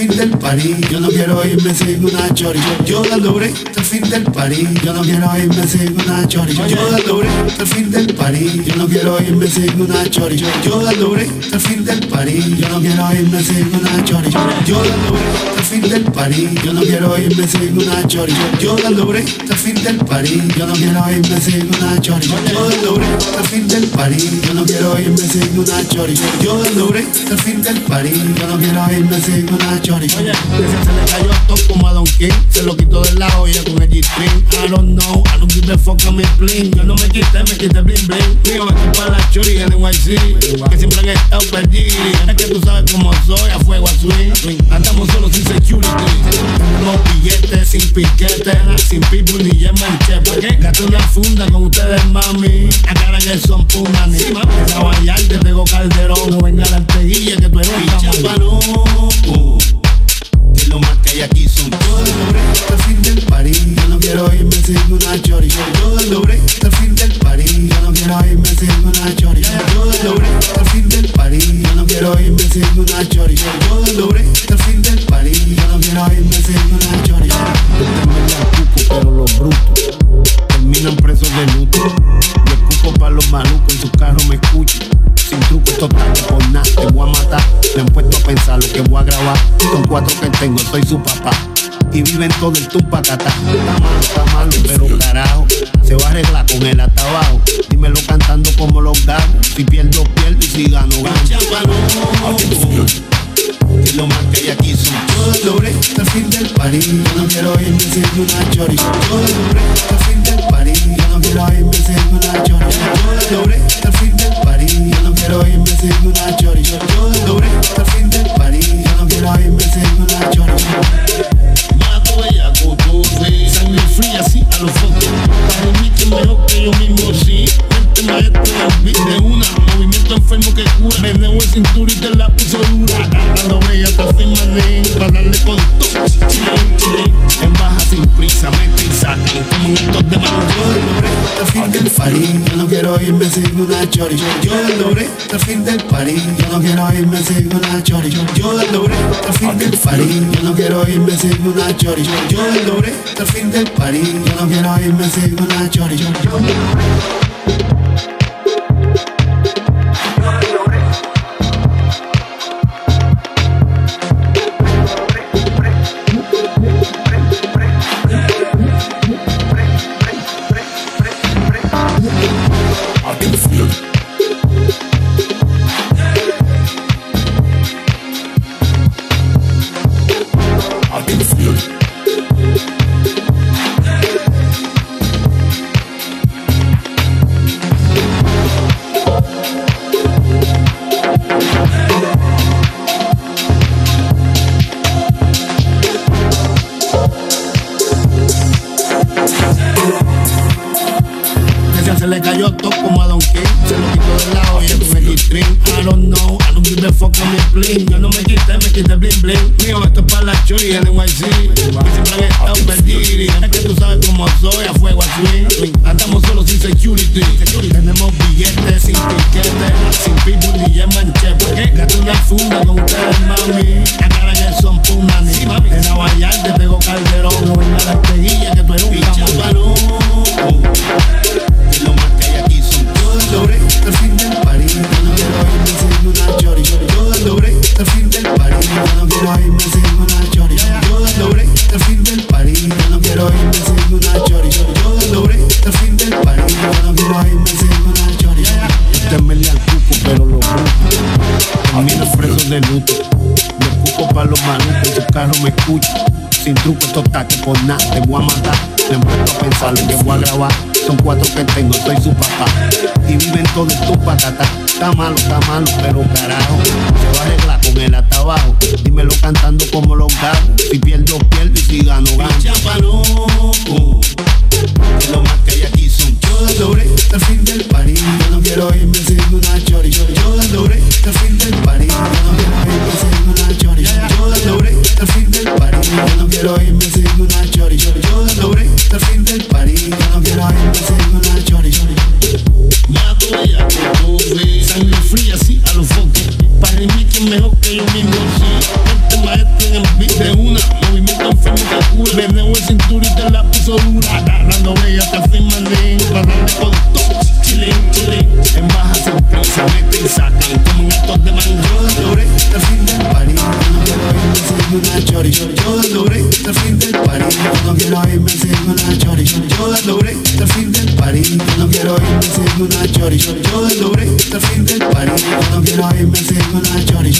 fin del party. Yo no quiero irme sin una chori. Yo logré hasta el fin del party. Yo no quiero irme sin una chori. Yo logré hasta el fin del party. Yo no quiero irme sin una chori. Yo logré hasta el fin del party. Yo no quiero irme sin una chori. Yo logré hasta el fin del party. Yo no quiero irme sin una chori. Yo logré hasta el fin del party. Yo no quiero irme sin una chori. Yo logré hasta el fin Yo no quiero irme sin una chori. Yo la logré hasta el fin del party. Yo no quiero irme sin una chori. Oye, se le cayó todo como a Don King. Se lo quitó del lado y con el G-String. I don't know, I don't give a fuck a mi bling. Yo no me quité, me quité bling bling. Mío, esto para la chori en NYC. Que siempre han estado perdidos. Es que tú sabes cómo soy, a fuego a swing. Andamos solo sin security. Tenemos billetes, sin piquete, sin people ni yema en chepe. Gato una funda con ustedes, mami. Acá que son punani. Esa vallar te pegó calderón. No venga la arteguilla que tú eres un champano. Que lo más que hay aquí son hasta el fin del party. Yo no quiero irme sin una chori. Hasta el fin del party. Yo no quiero irme sin una chori. Hasta el fin del. Yo no quiero irme sin una chori. Hasta fin del party. Yo no quiero irme sin una que voy a grabar. Son cuatro que tengo, soy su papá. Y viven todo el tumpacata. Está malo, está malo, pero carajo. Se va a arreglar con él hasta abajo. Dímelo cantando como los gagos. Si pierdo, pierdo y si gano, gano. Y lo más que hay aquí son yo logré hasta el fin del party. Yo no quiero irme sin una chori. Yo logré hasta el fin del party. Yo no quiero irme sin una chori. Yo logré hasta el fin del party. Yo no quiero irme sin una chori. Enfermo que cura. Meneo en cintura y te la puso dura. Bella hasta sin manín. Para darle con todo. En baja sin prisa, y saca. Como un estos de mano. Yo logré el fin del party. Yo no quiero irme sin una chori. Yo logré el fin del party. Yo no quiero irme sin una chori. Yo logré el fin del party. Yo no quiero irme sin una chori. Yo logré el fin del party. Yo no quiero irme sin una chori. Decían le cayó todo como a Don King. Se lo quitó del lado y con el G-String. I don't know, I don't give a fuck a mi bling. Yo no me quité, me quité bling bling. Mío, esto es para la chori en NYC. Que siempre han estado perdidos. Es que tú sabes cómo soy, a fuego a swing. Andamos solo sin security. Tenemos billetes sin piquete. Sin people ni chepe. Gato una funda con mami. De luto. Yo escupo para los malucos, en su carro me escucho. Sin truco, total, que por nada te voy a matar. Me puesto a pensar lo que voy a grabar. Son cuatro que tengo, soy su papá. Y viven todo en tu patata. Está malo, está malo, pero carajo. Se va a arreglar con él hasta abajo. Dímelo cantando como los gagos. Si pierdo, pierdo y si gano, gano. Y lo más que hay aquí son yo logré hasta el fin del party. Yo no quiero irme sin una mejor que yo mismo, sí. Mente el maestro en el beat de una. Movimiento enfermo que cool. Meneo el cintura y te la puso dura. Agarrando bella, firman link. Para darle con todo. Chilling, chilling. En baja se se meten y sacan. Como en estos de mango. Yo logré el fin del party, no quiero irme sin una chori. Yo logré el fin del party, no quiero irme sin una chori. Yo logré el fin hoy me siento una chori. Yo logré el fin del party. Cuando quiero hoy me siento una chori.